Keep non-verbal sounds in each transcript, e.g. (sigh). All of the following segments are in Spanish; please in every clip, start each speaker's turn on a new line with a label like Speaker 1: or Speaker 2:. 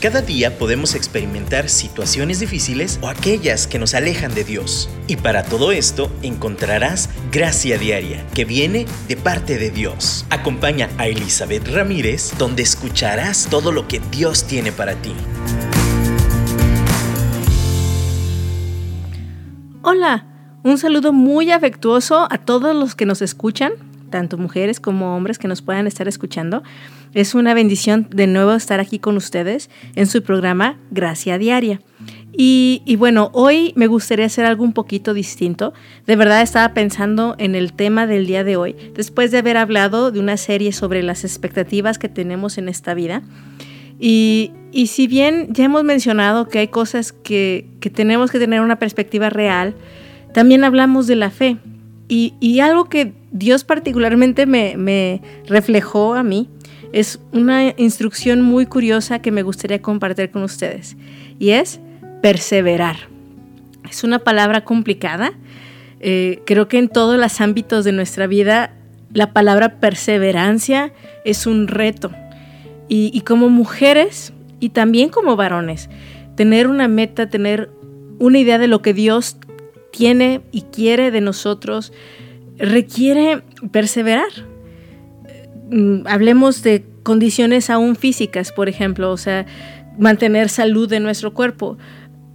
Speaker 1: Cada día podemos experimentar situaciones difíciles o aquellas que nos alejan de Dios. Y para todo esto encontrarás gracia diaria que viene de parte de Dios. Acompaña a Elizabeth Ramírez donde escucharás todo lo que Dios tiene para ti.
Speaker 2: Hola, un saludo muy afectuoso a todos los que nos escuchan, tanto mujeres como hombres que nos puedan estar escuchando. Es una bendición de nuevo estar aquí con ustedes en su programa Gracia Diaria. Y, bueno, hoy me gustaría hacer algo un poquito distinto. De verdad estaba pensando en el tema del día de hoy, después de haber hablado de una serie sobre las expectativas que tenemos en esta vida. Y, si bien ya hemos mencionado que hay cosas que, tenemos que tener una perspectiva real, también hablamos de la fe. Y, algo que Dios particularmente me, me reflejó a mí es una instrucción muy curiosa que me gustaría compartir con ustedes y es perseverar. Es una palabra complicada. Eh, creo que en todos los ámbitos de nuestra vida la palabra perseverancia es un reto. Y, y como mujeres y también como varones, tener una meta, tener una idea de lo que Dios tiene y quiere de nosotros, requiere perseverar. Mm, hablemos de condiciones aún físicas, por ejemplo, o sea, mantener salud de nuestro cuerpo,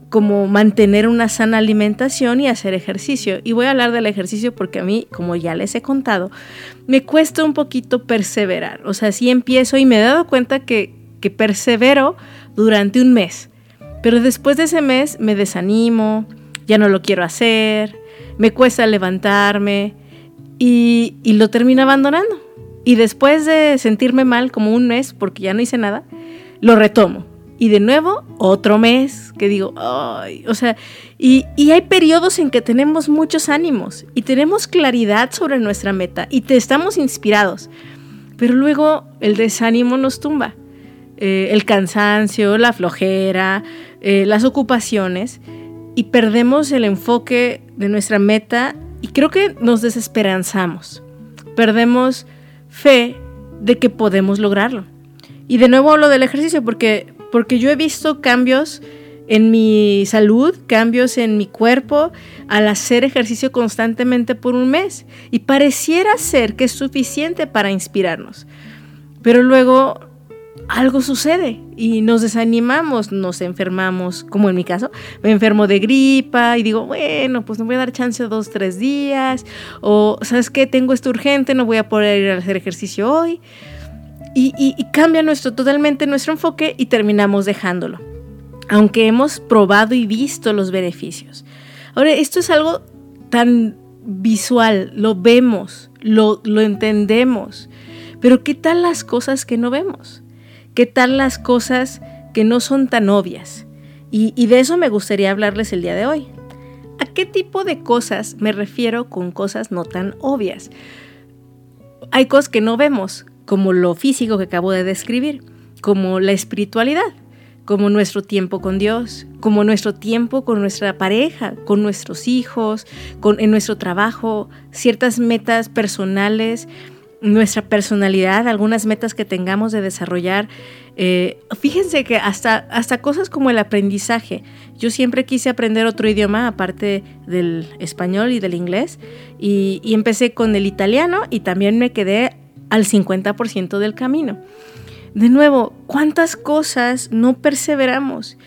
Speaker 2: como mantener una sana alimentación y hacer ejercicio. Y voy a hablar del ejercicio porque a mí, como ya les he contado, me cuesta un poquito perseverar. O sea, si empiezo y me he dado cuenta que, que persevero durante un mes, pero después de ese mes me desanimo, ya no lo quiero hacer, me cuesta levantarme y, y lo termino abandonando. Y después de sentirme mal como un mes porque ya no hice nada, lo retomo. Y de nuevo, otro mes que digo, ay, o sea, y, y, hay periodos en que tenemos muchos ánimos y tenemos claridad sobre nuestra meta y te estamos inspirados. Pero luego el desánimo nos tumba. Eh, el cansancio, la flojera, eh, las ocupaciones y perdemos el enfoque de nuestra meta y creo que nos desesperanzamos. Perdemos fe de que podemos lograrlo. Y de nuevo hablo del ejercicio porque, porque yo he visto cambios en mi salud, cambios en mi cuerpo al hacer ejercicio constantemente por un mes. Y pareciera ser que es suficiente para inspirarnos. Pero luego algo sucede y nos desanimamos, nos enfermamos, como en mi caso, me enfermo de gripa y digo, bueno, pues no voy a dar chance dos, tres días, o sabes qué, tengo esto urgente, no voy a poder ir a hacer ejercicio hoy. Y, cambia nuestro, totalmente nuestro enfoque y terminamos dejándolo, aunque hemos probado y visto los beneficios. Ahora, esto es algo tan visual, lo vemos, lo, lo entendemos, pero ¿qué tal las cosas que no vemos? ¿Qué tal las cosas que no son tan obvias? Y, de eso me gustaría hablarles el día de hoy. ¿A qué tipo de cosas me refiero con cosas no tan obvias? Hay cosas que no vemos, como lo físico que acabo de describir, como la espiritualidad, como nuestro tiempo con Dios, como nuestro tiempo con nuestra pareja, con nuestros hijos, con, en nuestro trabajo, ciertas metas personales, nuestra personalidad, algunas metas que tengamos de desarrollar. Eh, fíjense que hasta, hasta cosas como el aprendizaje. Yo siempre quise aprender otro idioma aparte del español y del inglés y, empecé con el italiano y también me quedé al 50% del camino. De nuevo, ¿cuántas cosas no perseveramos?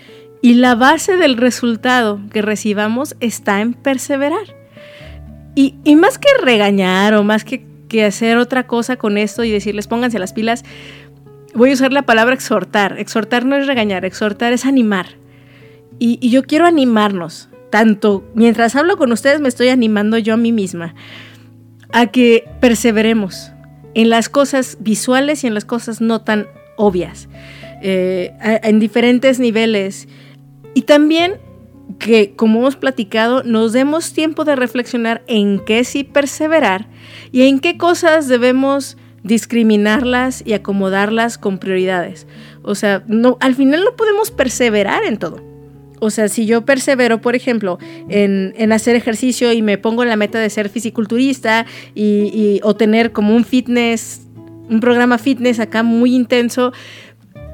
Speaker 2: Y la base del resultado que recibamos está en perseverar. Y más que regañar o más que que hacer otra cosa con esto y decirles pónganse las pilas. Voy a usar la palabra exhortar. Exhortar no es regañar, exhortar es animar. Y, yo quiero animarnos, tanto mientras hablo con ustedes me estoy animando yo a mí misma, a que perseveremos en las cosas visuales y en las cosas no tan obvias, eh, en diferentes niveles. Y también que, como hemos platicado, nos demos tiempo de reflexionar en qué sí perseverar y en qué cosas debemos discriminarlas y acomodarlas con prioridades. O sea, no, al final no podemos perseverar en todo. O sea, si yo persevero, por ejemplo, en, hacer ejercicio y me pongo en la meta de ser fisiculturista y, o tener como un fitness, un programa fitness acá muy intenso,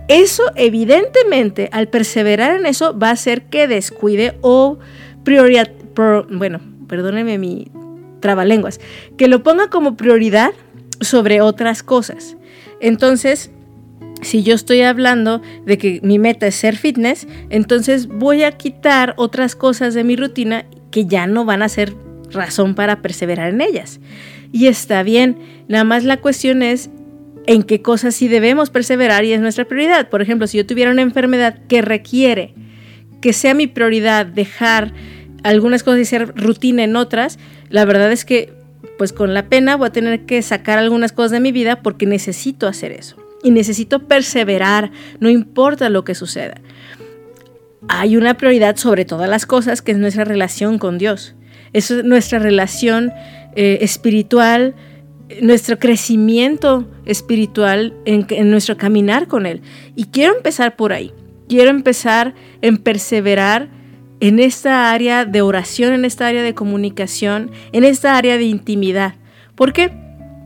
Speaker 2: eso evidentemente al perseverar en eso va a hacer que descuide o prioridad, bueno, perdónenme mi trabalenguas, que lo ponga como prioridad sobre otras cosas. Entonces, si yo estoy hablando de que mi meta es ser fitness, entonces voy a quitar otras cosas de mi rutina que ya no van a ser razón para perseverar en ellas. Y está bien, nada más la cuestión es en qué cosas sí debemos perseverar y es nuestra prioridad. Por ejemplo, si yo tuviera una enfermedad que requiere que sea mi prioridad dejar algunas cosas y ser rutina en otras, la verdad es que pues con la pena voy a tener que sacar algunas cosas de mi vida porque necesito hacer eso y necesito perseverar, no importa lo que suceda. Hay una prioridad sobre todas las cosas que es nuestra relación con Dios. Es nuestra relación eh, espiritual, nuestro crecimiento espiritual en, nuestro caminar con Él. Y quiero empezar por ahí. Quiero empezar en perseverar en esta área de oración, en esta área de comunicación, en esta área de intimidad. ¿Por qué?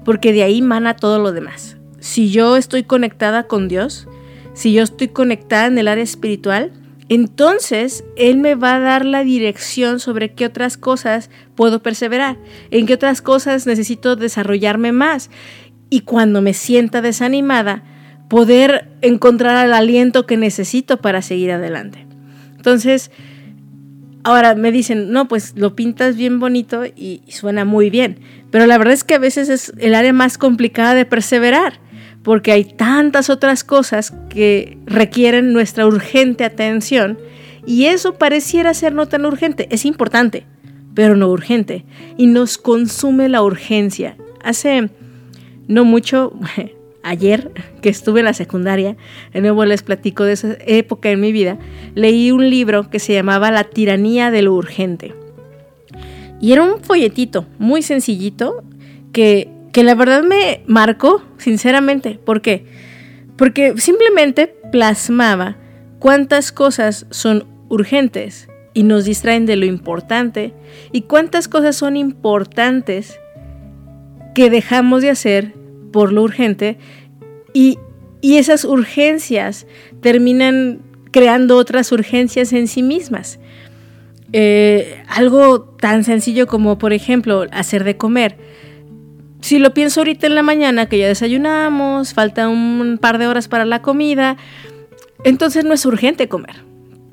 Speaker 2: Porque de ahí mana todo lo demás si yo estoy conectada con Dios, si yo estoy conectada en el área espiritual, entonces Él me va a dar la dirección sobre qué otras cosas puedo perseverar, en qué otras cosas necesito desarrollarme más. Y cuando me sienta desanimada, poder encontrar el aliento que necesito para seguir adelante. Entonces, ahora me dicen, no, pues lo pintas bien bonito y, suena muy bien, pero la verdad es que a veces es el área más complicada de perseverar porque hay tantas otras cosas que requieren nuestra urgente atención y eso pareciera ser no tan urgente. Es importante, pero no urgente. Y nos consume la urgencia. Hace no mucho, (laughs) ayer que estuve en la secundaria, de nuevo les platico de esa época en mi vida, leí un libro que se llamaba La tiranía de lo urgente. Y era un folletito muy sencillito que que la verdad me marcó, sinceramente. ¿Por qué? Porque simplemente plasmaba cuántas cosas son urgentes y nos distraen de lo importante y cuántas cosas son importantes que dejamos de hacer por lo urgente y, esas urgencias terminan creando otras urgencias en sí mismas. Eh, algo tan sencillo como, por ejemplo, hacer de comer si lo pienso ahorita en la mañana, que ya desayunamos, falta un par de horas para la comida, entonces no es urgente comer.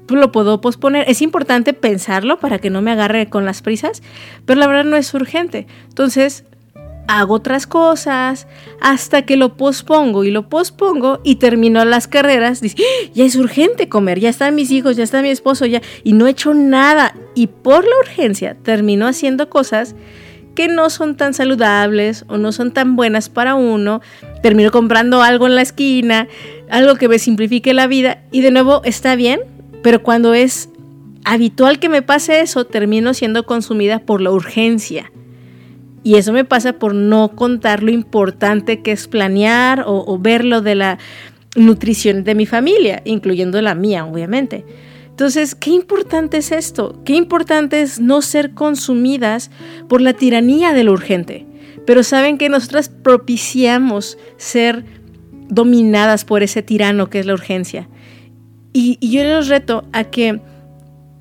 Speaker 2: Lo puedo posponer. Es importante pensarlo para que no me agarre con las prisas, pero la verdad no es urgente. Entonces hago otras cosas hasta que lo pospongo y lo pospongo y termino las carreras. Dice, ¡Ah! ya es urgente comer, ya están mis hijos, ya está mi esposo, ya, y no he hecho nada. Y por la urgencia termino haciendo cosas que no son tan saludables o no son tan buenas para uno, termino comprando algo en la esquina, algo que me simplifique la vida y de nuevo está bien, pero cuando es habitual que me pase eso, termino siendo consumida por la urgencia. Y eso me pasa por no contar lo importante que es planear o, o ver lo de la nutrición de mi familia, incluyendo la mía, obviamente. Entonces, qué importante es esto, qué importante es no ser consumidas por la tiranía de lo urgente. Pero saben que nosotras propiciamos ser dominadas por ese tirano que es la urgencia. Y, yo les reto a que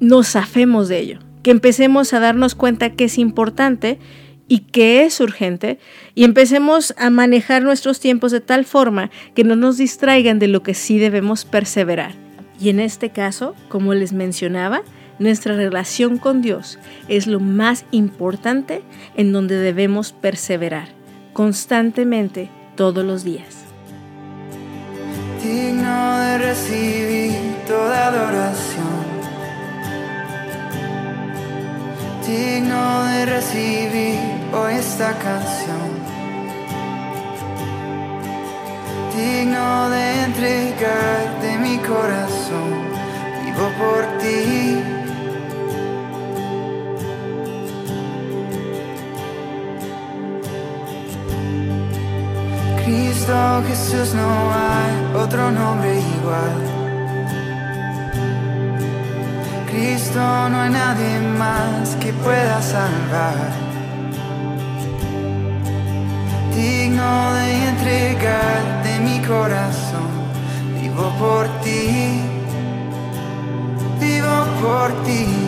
Speaker 2: nos zafemos de ello, que empecemos a darnos cuenta que es importante y que es urgente y empecemos a manejar nuestros tiempos de tal forma que no nos distraigan de lo que sí debemos perseverar. Y en este caso, como les mencionaba, nuestra relación con Dios es lo más importante en donde debemos perseverar constantemente todos los días.
Speaker 3: Digno de recibir toda adoración. Digno de recibir hoy esta canción. Digno de entregarte mi corazón, vivo por ti. Cristo Jesús no hay otro nombre igual. Cristo no hay nadie más que pueda salvar digno de entregarte mi corazón. Vivo por ti, vivo por ti.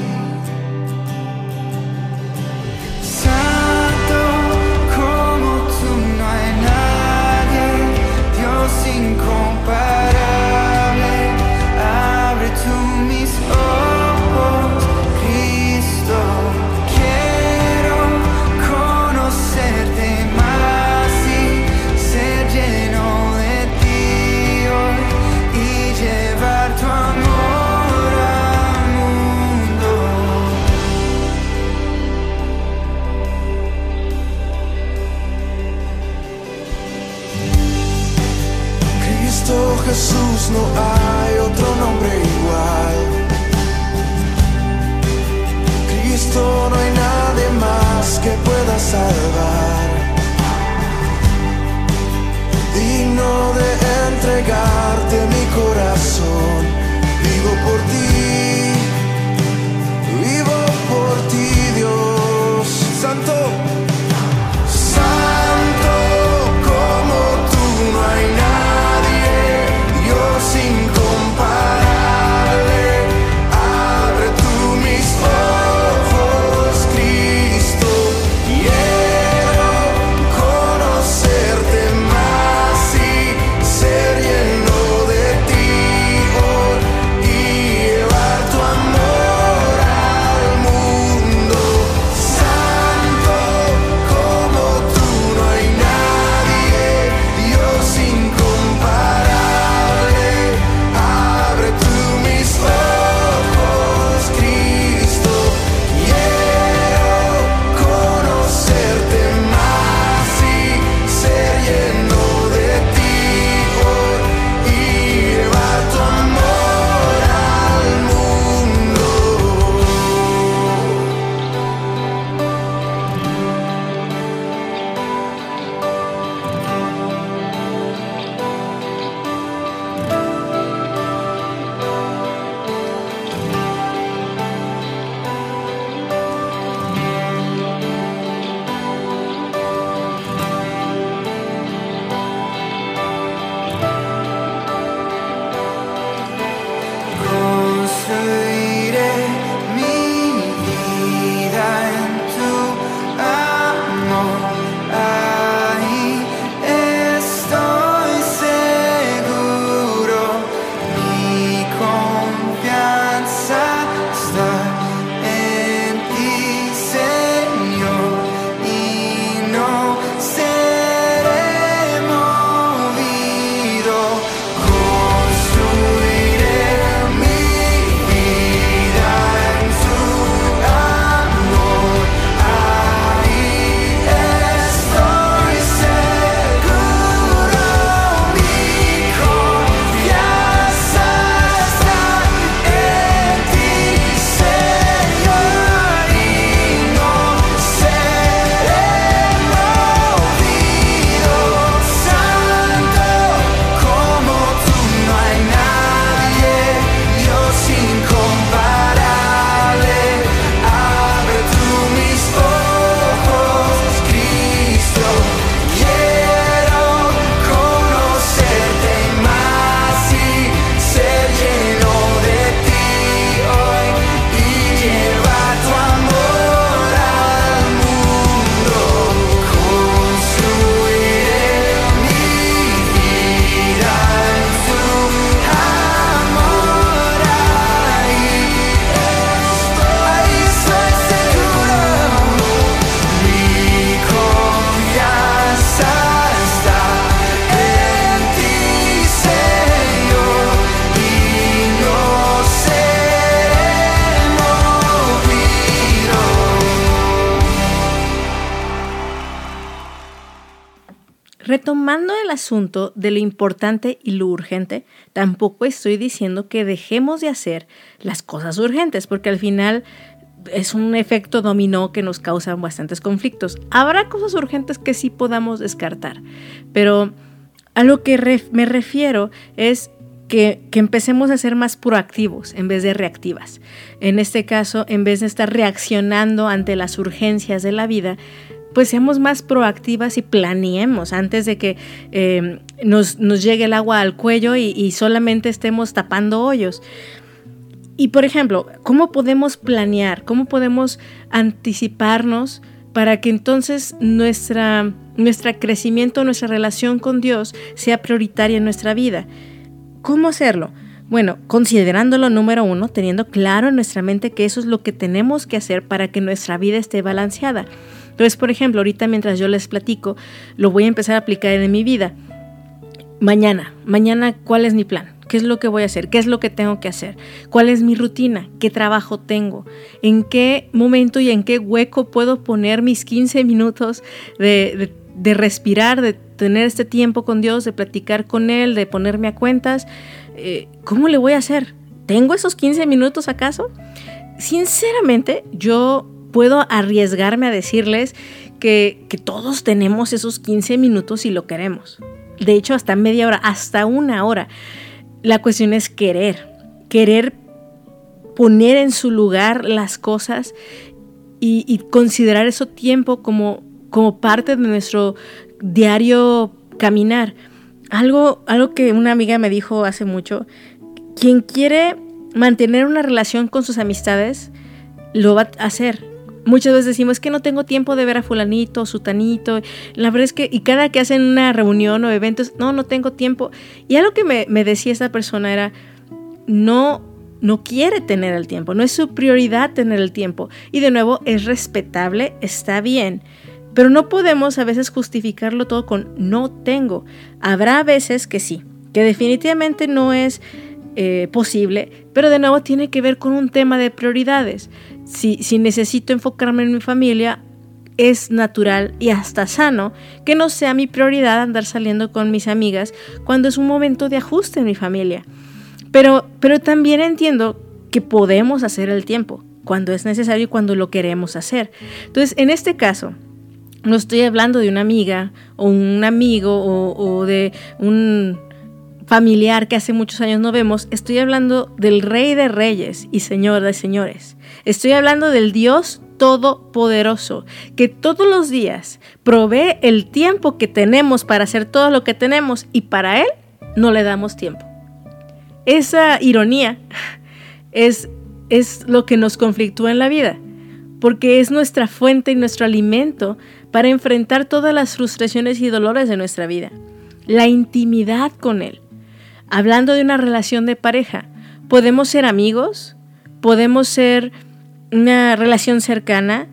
Speaker 2: tomando el asunto de lo importante y lo urgente, tampoco estoy diciendo que dejemos de hacer las cosas urgentes, porque al final es un efecto dominó que nos causan bastantes conflictos. Habrá cosas urgentes que sí podamos descartar, pero a lo que me refiero es que, que, empecemos a ser más proactivos en vez de reactivas. En este caso, en vez de estar reaccionando ante las urgencias de la vida, pues seamos más proactivas y planeemos antes de que eh, nos, llegue el agua al cuello y, y solamente estemos tapando hoyos. Y por ejemplo, ¿cómo podemos planear? ¿Cómo podemos anticiparnos para que entonces nuestra, nuestro crecimiento, nuestra relación con Dios sea prioritaria en nuestra vida? ¿Cómo hacerlo? Bueno, considerándolo número uno, teniendo claro en nuestra mente que eso es lo que tenemos que hacer para que nuestra vida esté balanceada. Entonces, por ejemplo, ahorita mientras yo les platico, lo voy a empezar a aplicar en mi vida. Mañana, mañana, ¿cuál es mi plan? ¿Qué es lo que voy a hacer? ¿Qué es lo que tengo que hacer? ¿Cuál es mi rutina? ¿Qué trabajo tengo? ¿En qué momento y en qué hueco puedo poner mis 15 minutos de, respirar, de tener este tiempo con Dios, de platicar con Él, de ponerme a cuentas? Eh, ¿Cómo le voy a hacer? ¿Tengo esos 15 minutos acaso? Sinceramente, yo puedo arriesgarme a decirles que, que todos tenemos esos 15 minutos si lo queremos. De hecho, hasta media hora, hasta una hora. La cuestión es querer, querer poner en su lugar las cosas y, considerar ese tiempo como, como parte de nuestro diario caminar. Algo, algo que una amiga me dijo hace mucho, quien quiere mantener una relación con sus amistades, lo va a hacer muchas veces decimos que no tengo tiempo de ver a fulanito, sutanito. La verdad es que, y cada que hacen una reunión o eventos, no, no tengo tiempo. Y algo que me, me decía esta persona era, no, no quiere tener el tiempo, no es su prioridad tener el tiempo. Y de nuevo, es respetable, está bien. Pero no podemos a veces justificarlo todo con no tengo. Habrá veces que sí, que definitivamente no es eh, posible, pero de nuevo tiene que ver con un tema de prioridades. Si, si necesito enfocarme en mi familia, es natural y hasta sano que no sea mi prioridad andar saliendo con mis amigas cuando es un momento de ajuste en mi familia. Pero, pero también entiendo que podemos hacer el tiempo cuando es necesario y cuando lo queremos hacer. Entonces, en este caso, no estoy hablando de una amiga o un amigo o de un familiar que hace muchos años no vemos, estoy hablando del Rey de Reyes y Señor de Señores. Estoy hablando del Dios Todopoderoso, que todos los días provee el tiempo que tenemos para hacer todo lo que tenemos y para Él no le damos tiempo. Esa ironía es, es lo que nos conflictúa en la vida, porque es nuestra fuente y nuestro alimento para enfrentar todas las frustraciones y dolores de nuestra vida. La intimidad con Él hablando de una relación de pareja, podemos ser amigos, podemos ser una relación cercana,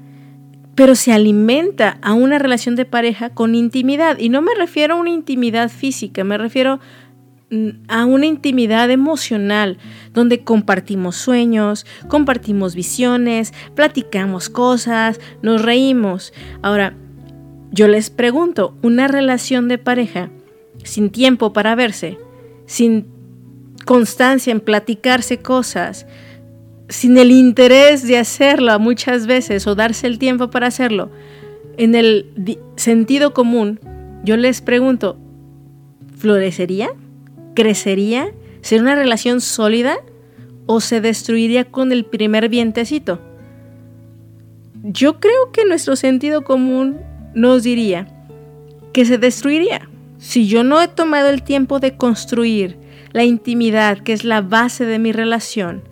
Speaker 2: pero se alimenta a una relación de pareja con intimidad. Y no me refiero a una intimidad física, me refiero mm, a una intimidad emocional, donde compartimos sueños, compartimos visiones, platicamos cosas, nos reímos. Ahora, yo les pregunto, ¿una relación de pareja sin tiempo para verse sin constancia en platicarse cosas, sin el interés de hacerlo muchas veces o darse el tiempo para hacerlo, en el sentido común, yo les pregunto, ¿florecería? ¿Crecería? ¿Sería una relación sólida? ¿O se destruiría con el primer vientecito? Yo creo que nuestro sentido común nos diría que se destruiría. Si yo no he tomado el tiempo de construir la intimidad, que es la base de mi relación,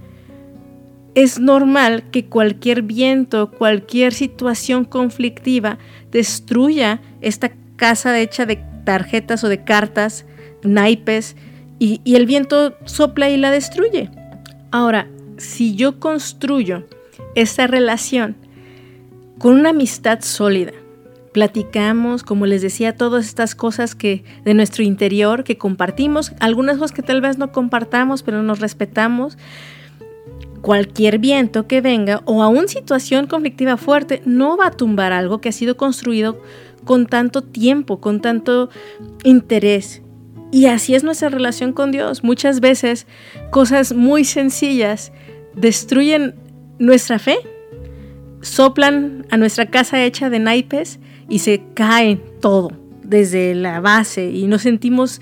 Speaker 2: es normal que cualquier viento, cualquier situación conflictiva destruya esta casa hecha de tarjetas o de cartas, naipes, y, y el viento sopla y la destruye. Ahora, si yo construyo esta relación con una amistad sólida, platicamos, como les decía, todas estas cosas que de nuestro interior que compartimos, algunas cosas que tal vez no compartamos, pero nos respetamos. Cualquier viento que venga o aún situación conflictiva fuerte no va a tumbar algo que ha sido construido con tanto tiempo, con tanto interés. Y así es nuestra relación con Dios. Muchas veces cosas muy sencillas destruyen nuestra fe, soplan a nuestra casa hecha de naipes y se cae todo desde la base y nos sentimos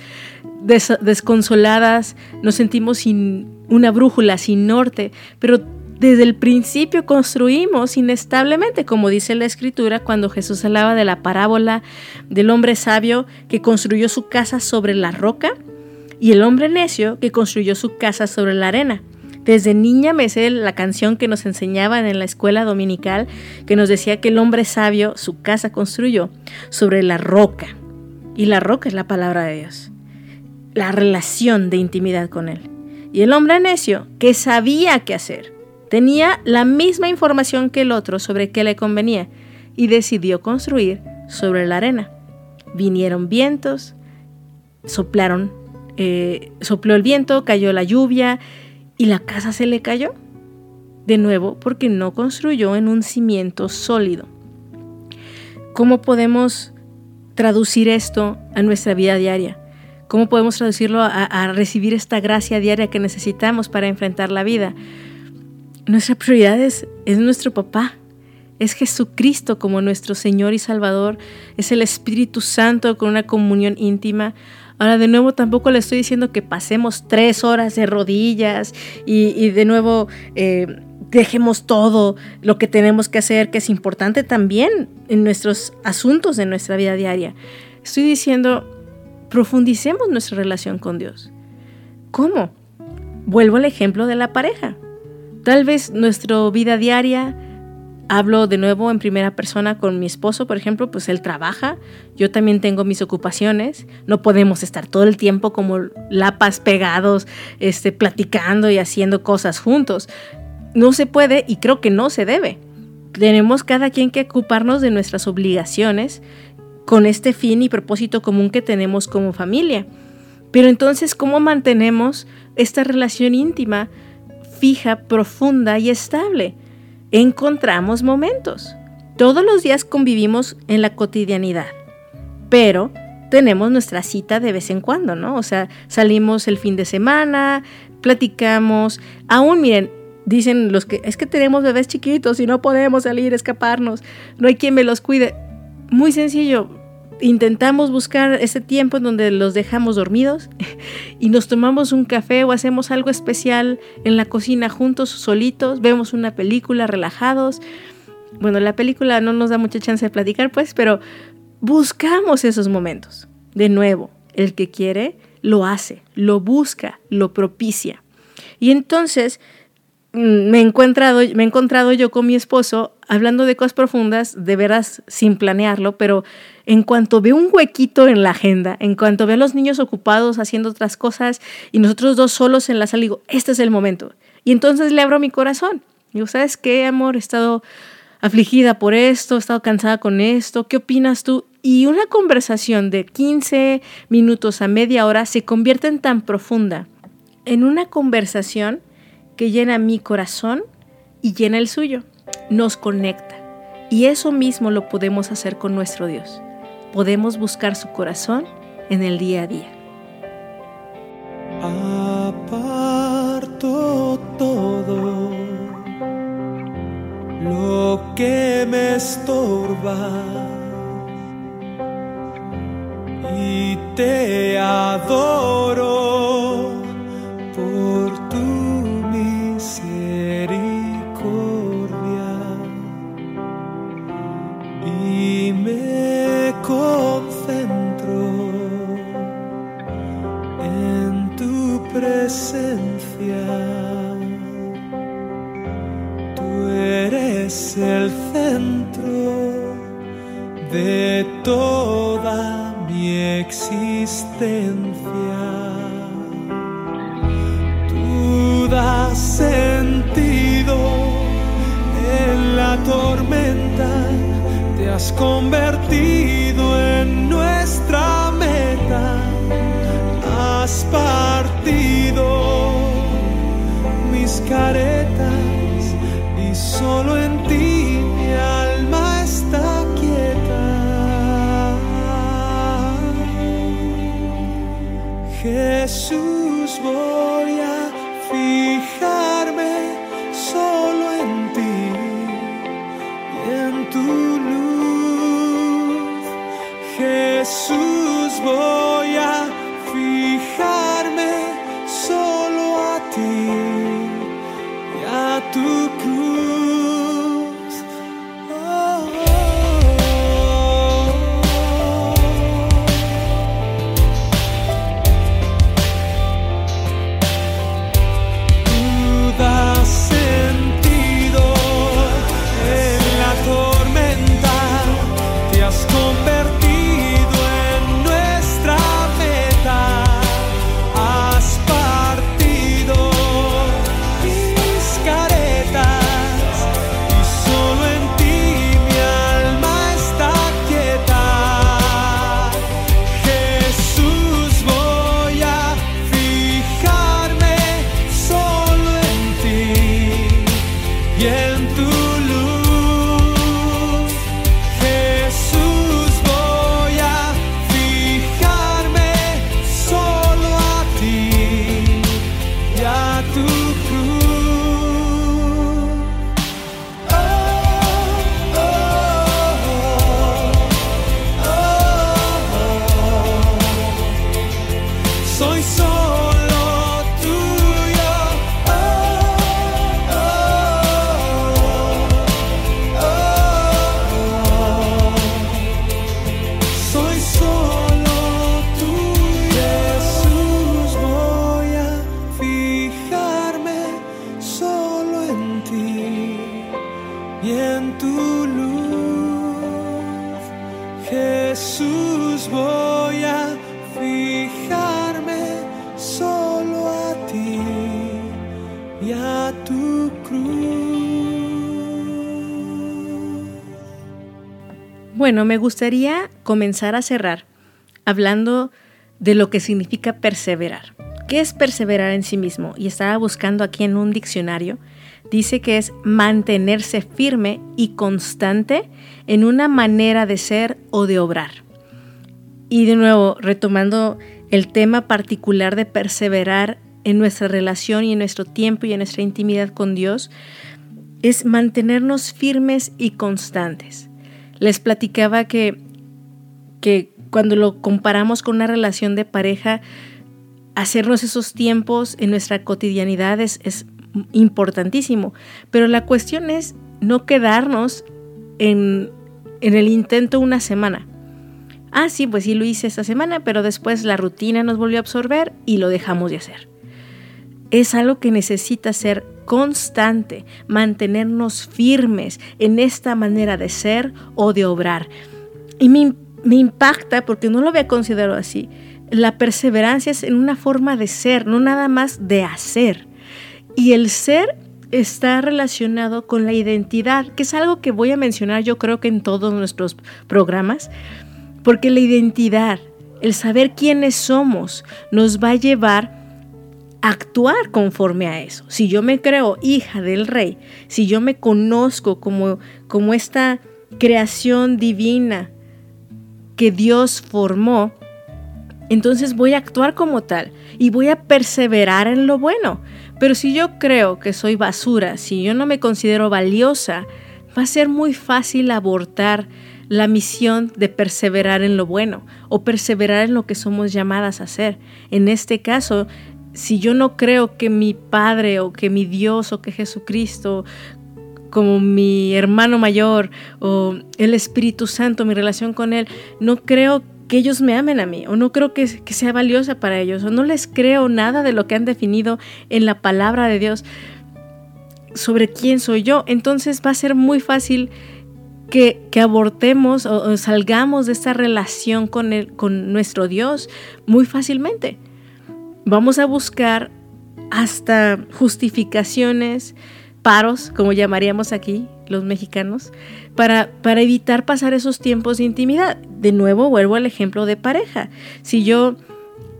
Speaker 2: desconsoladas, nos sentimos sin una brújula, sin norte, pero desde el principio construimos inestablemente, como dice la escritura cuando Jesús hablaba de la parábola del hombre sabio que construyó su casa sobre la roca y el hombre necio que construyó su casa sobre la arena. Desde niña me sé la canción que nos enseñaban en la escuela dominical que nos decía que el hombre sabio su casa construyó sobre la roca. Y la roca es la palabra de Dios. La relación de intimidad con Él. Y el hombre necio que sabía qué hacer Tenía la misma información que el otro sobre qué le convenía y decidió construir sobre la arena. Vinieron vientos, soplaron, eh, sopló el viento, cayó la lluvia y la casa se le cayó. De nuevo, porque no construyó en un cimiento sólido. ¿Cómo podemos traducir esto a nuestra vida diaria? ¿Cómo podemos traducirlo a, recibir esta gracia diaria que necesitamos para enfrentar la vida? Nuestra prioridad es, nuestro papá, es Jesucristo como nuestro Señor y Salvador, es el Espíritu Santo con una comunión íntima. Ahora de nuevo tampoco le estoy diciendo que pasemos tres horas de rodillas y, de nuevo eh, dejemos todo lo que tenemos que hacer, que es importante también en nuestros asuntos de nuestra vida diaria. Estoy diciendo, profundicemos nuestra relación con Dios. ¿Cómo? Vuelvo al ejemplo de la pareja. Tal vez nuestra vida diaria, hablo de nuevo en primera persona con mi esposo, por ejemplo, pues él trabaja, yo también tengo mis ocupaciones, no podemos estar todo el tiempo como lapas pegados, este, platicando y haciendo cosas juntos. No se puede y creo que no se debe. Tenemos cada quien que ocuparnos de nuestras obligaciones con este fin y propósito común que tenemos como familia. Pero entonces, ¿cómo mantenemos esta relación íntima? fija, profunda y estable. Encontramos momentos. Todos los días convivimos en la cotidianidad, pero tenemos nuestra cita de vez en cuando, ¿no? O sea, salimos el fin de semana, platicamos, aún miren, dicen los que es que tenemos bebés chiquitos y no podemos salir, escaparnos, no hay quien me los cuide. Muy sencillo, intentamos buscar ese tiempo en donde los dejamos dormidos (laughs) y nos tomamos un café o hacemos algo especial en la cocina juntos, solitos, vemos una película relajados. Bueno, la película no nos da mucha chance de platicar, pues, pero buscamos esos momentos. De nuevo, el que quiere, lo hace, lo busca, lo propicia. Y entonces me he encontrado, me he encontrado yo con mi esposo hablando de cosas profundas, de veras sin planearlo, pero en cuanto veo un huequito en la agenda, en cuanto veo a los niños ocupados haciendo otras cosas y nosotros dos solos en la sala, digo, este es el momento. Y entonces le abro mi corazón. Digo, ¿sabes qué, amor? He estado afligida por esto, he estado cansada con esto, ¿qué opinas tú? Y una conversación de 15 minutos a media hora se convierte en tan profunda, en una conversación que llena mi corazón y llena el suyo, nos conecta. Y eso mismo lo podemos hacer con nuestro Dios podemos buscar su corazón en el día a día.
Speaker 4: Aparto todo lo que me estorba y te adoro presencia. Tú eres el centro de toda mi existencia. Tú das sentido en la tormenta, te has convertido en nuestra meta. Has caretas y solo en ti mi alma está quieta. Jesús
Speaker 2: Bueno, me gustaría comenzar a cerrar hablando de lo que significa perseverar. ¿Qué es perseverar en sí mismo? Y estaba buscando aquí en un diccionario. Dice que es mantenerse firme y constante en una manera de ser o de obrar. Y de nuevo, retomando el tema particular de perseverar en nuestra relación y en nuestro tiempo y en nuestra intimidad con Dios, es mantenernos firmes y constantes. Les platicaba que, que cuando lo comparamos con una relación de pareja, hacernos esos tiempos en nuestra cotidianidad es, importantísimo. Pero la cuestión es no quedarnos en, en el intento una semana. Ah, sí, pues sí lo hice esta semana, pero después la rutina nos volvió a absorber y lo dejamos de hacer. Es algo que necesita ser constante, mantenernos firmes en esta manera de ser o de obrar. Y me, me impacta, porque no lo había considerado así, la perseverancia es en una forma de ser, no nada más de hacer. Y el ser está relacionado con la identidad, que es algo que voy a mencionar yo creo que en todos nuestros programas, porque la identidad, el saber quiénes somos, nos va a llevar actuar conforme a eso. Si yo me creo hija del rey, si yo me conozco como, como esta creación divina que Dios formó, entonces voy a actuar como tal y voy a perseverar en lo bueno. Pero si yo creo que soy basura, si yo no me considero valiosa, va a ser muy fácil abortar la misión de perseverar en lo bueno o perseverar en lo que somos llamadas a hacer. En este caso, si yo no creo que mi Padre o que mi Dios o que Jesucristo como mi hermano mayor o el Espíritu Santo, mi relación con Él, no creo que ellos me amen a mí, o no creo que, sea valiosa para ellos, o no les creo nada de lo que han definido en la palabra de Dios sobre quién soy yo, entonces va a ser muy fácil que, abortemos o, salgamos de esta relación con, con nuestro Dios muy fácilmente. Vamos a buscar hasta justificaciones, paros, como llamaríamos aquí los mexicanos, para, para evitar pasar esos tiempos de intimidad. De nuevo vuelvo al ejemplo de pareja. Si yo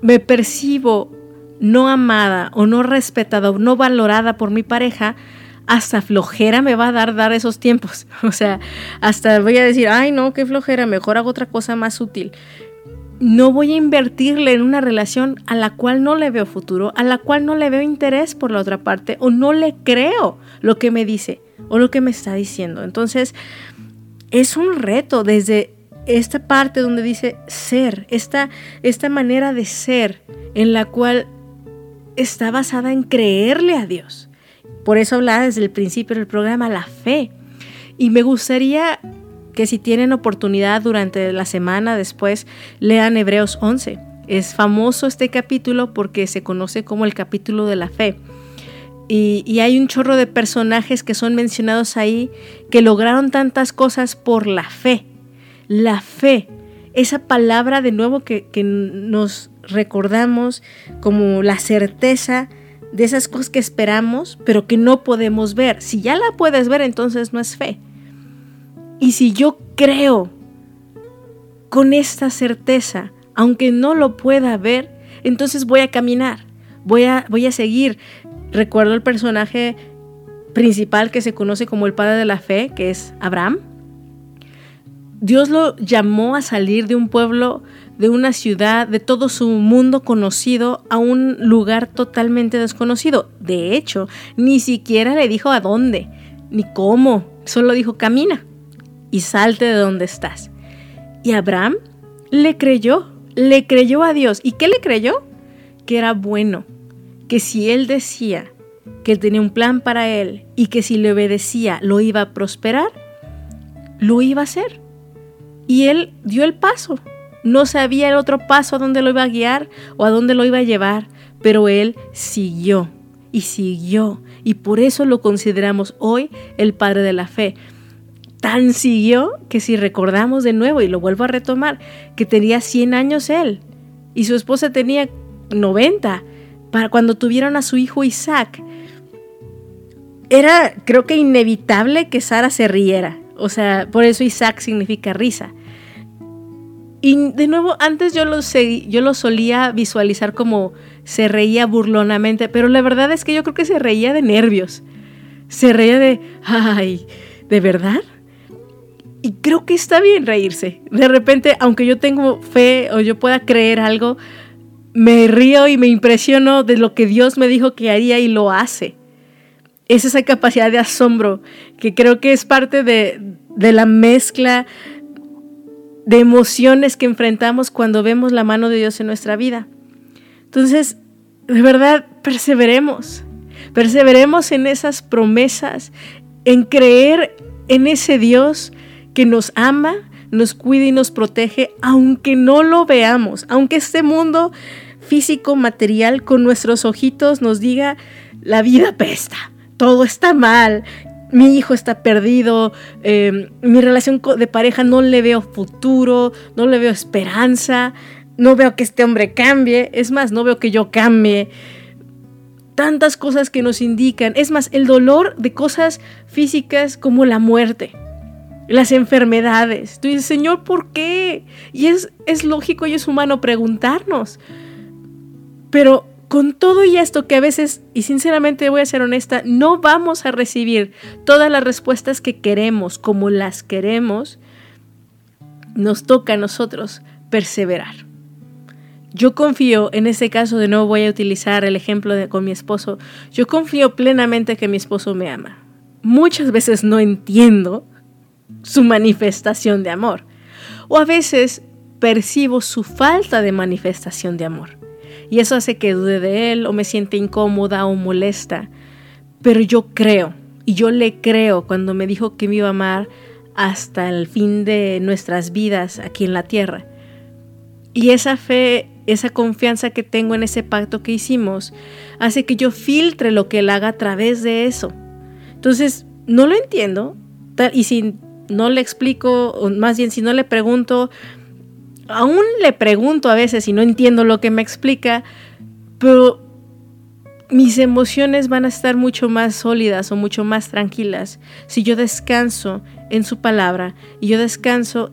Speaker 2: me percibo no amada o no respetada o no valorada por mi pareja, hasta flojera me va a dar dar esos tiempos. (laughs) O sea, hasta voy a decir, ay no, qué flojera, mejor hago otra cosa más útil no voy a invertirle en una relación a la cual no le veo futuro, a la cual no le veo interés por la otra parte o no le creo lo que me dice o lo que me está diciendo. Entonces, es un reto desde esta parte donde dice ser, esta, esta manera de ser en la cual está basada en creerle a Dios. Por eso hablaba desde el principio del programa la fe. Y me gustaría que si tienen oportunidad durante la semana después, lean Hebreos 11. Es famoso este capítulo porque se conoce como el capítulo de la fe. Y, hay un chorro de personajes que son mencionados ahí que lograron tantas cosas por la fe. La fe, esa palabra de nuevo que, que nos recordamos como la certeza de esas cosas que esperamos, pero que no podemos ver. Si ya la puedes ver, entonces no es fe. Y si yo creo con esta certeza, aunque no lo pueda ver, entonces voy a caminar, voy a, voy a seguir. Recuerdo el personaje principal que se conoce como el padre de la fe, que es Abraham. Dios lo llamó a salir de un pueblo, de una ciudad, de todo su mundo conocido, a un lugar totalmente desconocido. De hecho, ni siquiera le dijo a dónde, ni cómo, solo dijo camina y salte de donde estás. Y Abraham le creyó, le creyó a Dios. ¿Y qué le creyó? Que era bueno, que si él decía que tenía un plan para él y que si le obedecía lo iba a prosperar, lo iba a hacer. Y él dio el paso. No sabía el otro paso a dónde lo iba a guiar o a dónde lo iba a llevar, pero él siguió y siguió. Y por eso lo consideramos hoy el padre de la fe tan siguió que si recordamos de nuevo, y lo vuelvo a retomar, que tenía 100 años él y su esposa tenía 90 para cuando tuvieron a su hijo Isaac. Era, creo que inevitable que Sara se riera. O sea, por eso Isaac significa risa. Y de nuevo, antes yo lo, yo lo solía visualizar como se reía burlonamente, pero la verdad es que yo creo que se reía de nervios. Se reía de, ay, ¿de verdad? Y creo que está bien reírse. De repente, aunque yo tengo fe o yo pueda creer algo, me río y me impresiono de lo que Dios me dijo que haría y lo hace. Es esa capacidad de asombro que creo que es parte de, de la mezcla de emociones que enfrentamos cuando vemos la mano de Dios en nuestra vida. Entonces, de verdad, perseveremos. Perseveremos en esas promesas, en creer en ese Dios que nos ama, nos cuida y nos protege, aunque no lo veamos, aunque este mundo físico, material, con nuestros ojitos nos diga, la vida pesta, todo está mal, mi hijo está perdido, em, mi relación de pareja no le veo futuro, no le veo esperanza, no veo que este hombre cambie, es más, no veo que yo cambie. Tantas cosas que nos indican, es más, el dolor de cosas físicas como la muerte las enfermedades. Tú dices, Señor, ¿por qué? Y es, es lógico y es humano preguntarnos. Pero con todo y esto que a veces, y sinceramente voy a ser honesta, no vamos a recibir todas las respuestas que queremos como las queremos, nos toca a nosotros perseverar. Yo confío, en este caso de nuevo voy a utilizar el ejemplo de, con mi esposo, yo confío plenamente que mi esposo me ama. Muchas veces no entiendo su manifestación de amor. O a veces percibo su falta de manifestación de amor. Y eso hace que dude de él o me siente incómoda o molesta. Pero yo creo, y yo le creo cuando me dijo que me iba a amar hasta el fin de nuestras vidas aquí en la tierra. Y esa fe, esa confianza que tengo en ese pacto que hicimos, hace que yo filtre lo que él haga a través de eso. Entonces, no lo entiendo. Y si no le explico, o más bien si no le pregunto, aún le pregunto a veces y no entiendo lo que me explica, pero mis emociones van a estar mucho más sólidas o mucho más tranquilas si yo descanso en su palabra y yo descanso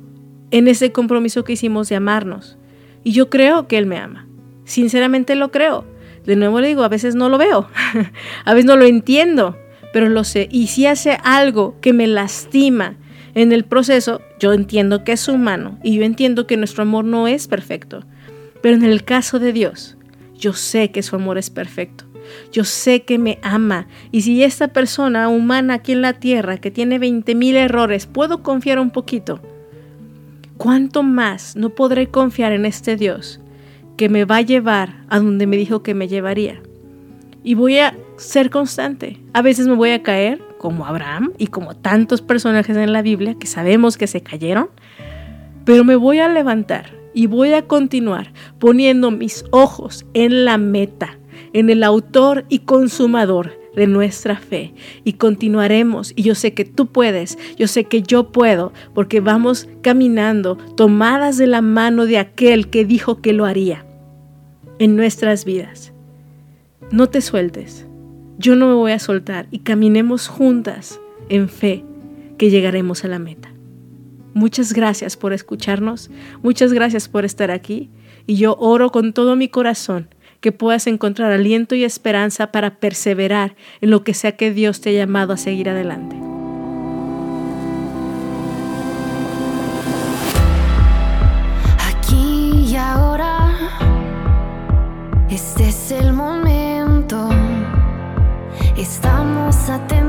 Speaker 2: en ese compromiso que hicimos de amarnos. Y yo creo que Él me ama. Sinceramente lo creo. De nuevo le digo, a veces no lo veo, (laughs) a veces no lo entiendo, pero lo sé. Y si hace algo que me lastima, en el proceso, yo entiendo que es humano y yo entiendo que nuestro amor no es perfecto. Pero en el caso de Dios, yo sé que su amor es perfecto. Yo sé que me ama. Y si esta persona humana aquí en la tierra que tiene 20.000 errores, puedo confiar un poquito, ¿cuánto más no podré confiar en este Dios que me va a llevar a donde me dijo que me llevaría? Y voy a ser constante. A veces me voy a caer, como Abraham y como tantos personajes en la Biblia que sabemos que se cayeron, pero me voy a levantar y voy a continuar poniendo mis ojos en la meta, en el autor y consumador de nuestra fe y continuaremos y yo sé que tú puedes, yo sé que yo puedo porque vamos caminando tomadas de la mano de aquel que dijo que lo haría en nuestras vidas. No te sueltes, yo no me voy a soltar y caminemos juntas en fe que llegaremos a la meta. Muchas gracias por escucharnos, muchas gracias por estar aquí y yo oro con todo mi corazón que puedas encontrar aliento y esperanza para perseverar en lo que sea que Dios te ha llamado a seguir adelante.
Speaker 5: Aquí y ahora, este es el momento Estamos atentos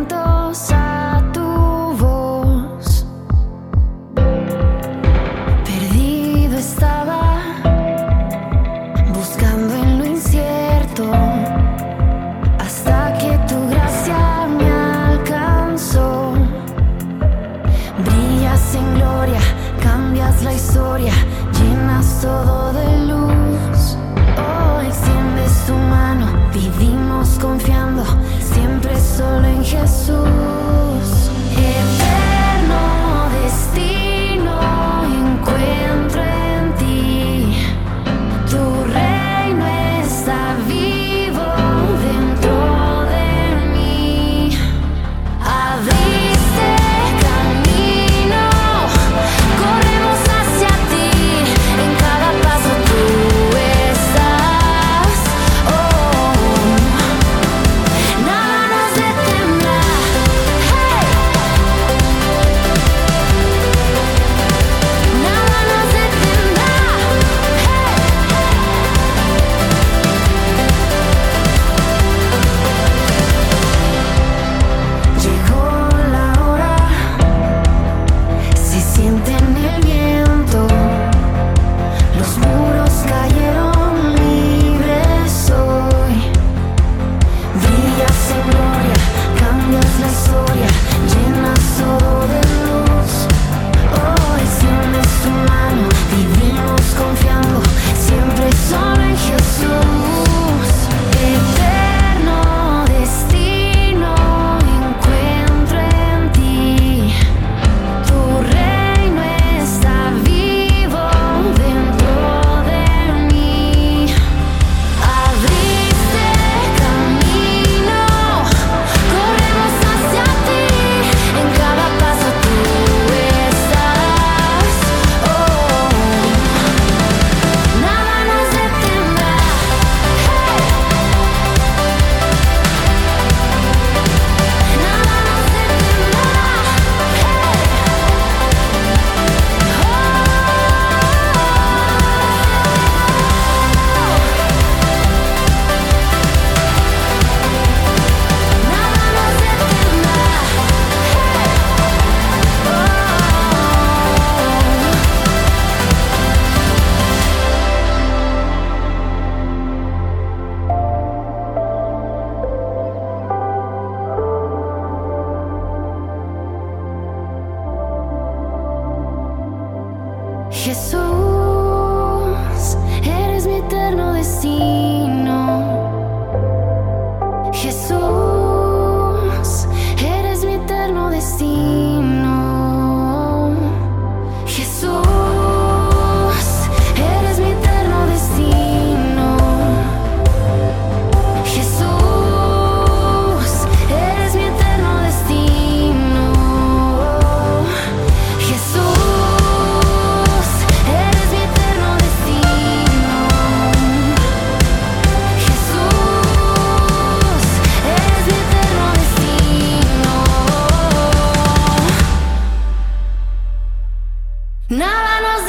Speaker 5: Now I know